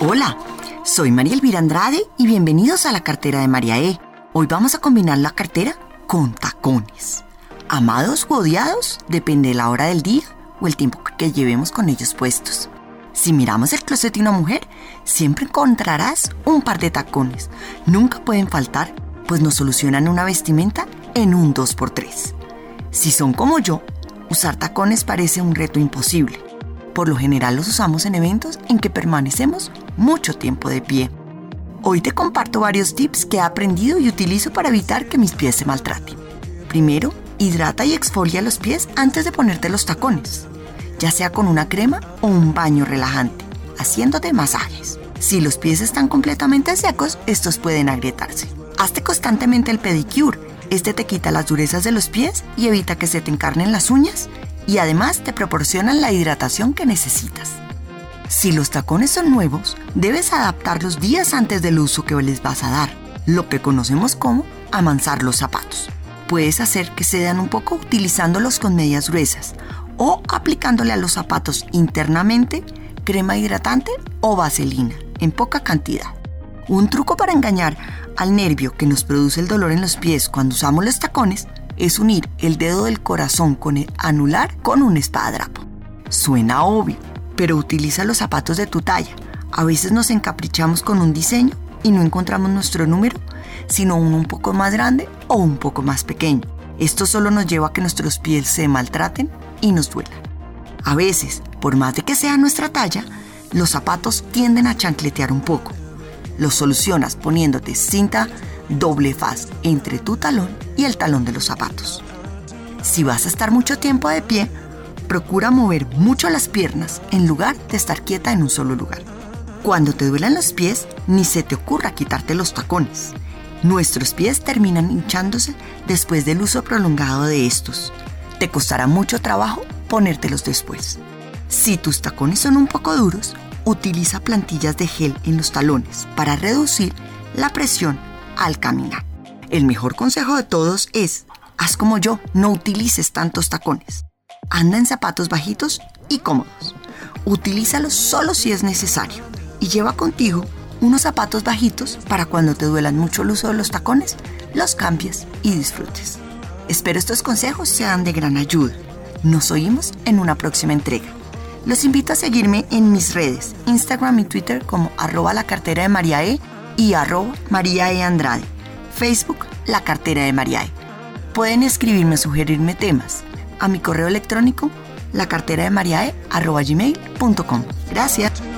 Hola, soy María Elvira Andrade y bienvenidos a la cartera de María E. Hoy vamos a combinar la cartera con tacones. Amados o odiados, depende de la hora del día o el tiempo que llevemos con ellos puestos. Si miramos el closet de una mujer, siempre encontrarás un par de tacones. Nunca pueden faltar, pues nos solucionan una vestimenta en un 2x3. Si son como yo, usar tacones parece un reto imposible. Por lo general los usamos en eventos en que permanecemos mucho tiempo de pie. Hoy te comparto varios tips que he aprendido y utilizo para evitar que mis pies se maltraten. Primero, hidrata y exfolia los pies antes de ponerte los tacones ya sea con una crema o un baño relajante, haciéndote masajes. Si los pies están completamente secos, estos pueden agrietarse. Hazte constantemente el pedicure. Este te quita las durezas de los pies y evita que se te encarnen las uñas y además te proporcionan la hidratación que necesitas. Si los tacones son nuevos, debes adaptarlos días antes del uso que les vas a dar, lo que conocemos como amansar los zapatos. Puedes hacer que cedan un poco utilizándolos con medias gruesas o aplicándole a los zapatos internamente crema hidratante o vaselina en poca cantidad. Un truco para engañar al nervio que nos produce el dolor en los pies cuando usamos los tacones es unir el dedo del corazón con el anular con un espadadrapo. Suena obvio, pero utiliza los zapatos de tu talla. A veces nos encaprichamos con un diseño y no encontramos nuestro número, sino uno un poco más grande o un poco más pequeño. Esto solo nos lleva a que nuestros pies se maltraten y nos duela. A veces, por más de que sea nuestra talla, los zapatos tienden a chancletear un poco. Lo solucionas poniéndote cinta doble faz entre tu talón y el talón de los zapatos. Si vas a estar mucho tiempo de pie, procura mover mucho las piernas en lugar de estar quieta en un solo lugar. Cuando te duelan los pies, ni se te ocurra quitarte los tacones. Nuestros pies terminan hinchándose después del uso prolongado de estos te costará mucho trabajo ponértelos después. Si tus tacones son un poco duros, utiliza plantillas de gel en los talones para reducir la presión al caminar. El mejor consejo de todos es, haz como yo, no utilices tantos tacones. Anda en zapatos bajitos y cómodos. Utilízalos solo si es necesario y lleva contigo unos zapatos bajitos para cuando te duelan mucho el uso de los tacones, los cambies y disfrutes. Espero estos consejos sean de gran ayuda. Nos oímos en una próxima entrega. Los invito a seguirme en mis redes, Instagram y Twitter como arroba la cartera de María E y arroba María E Andrade. Facebook, la cartera de María E. Pueden escribirme o sugerirme temas a mi correo electrónico la cartera de María arroba gmail.com. Gracias.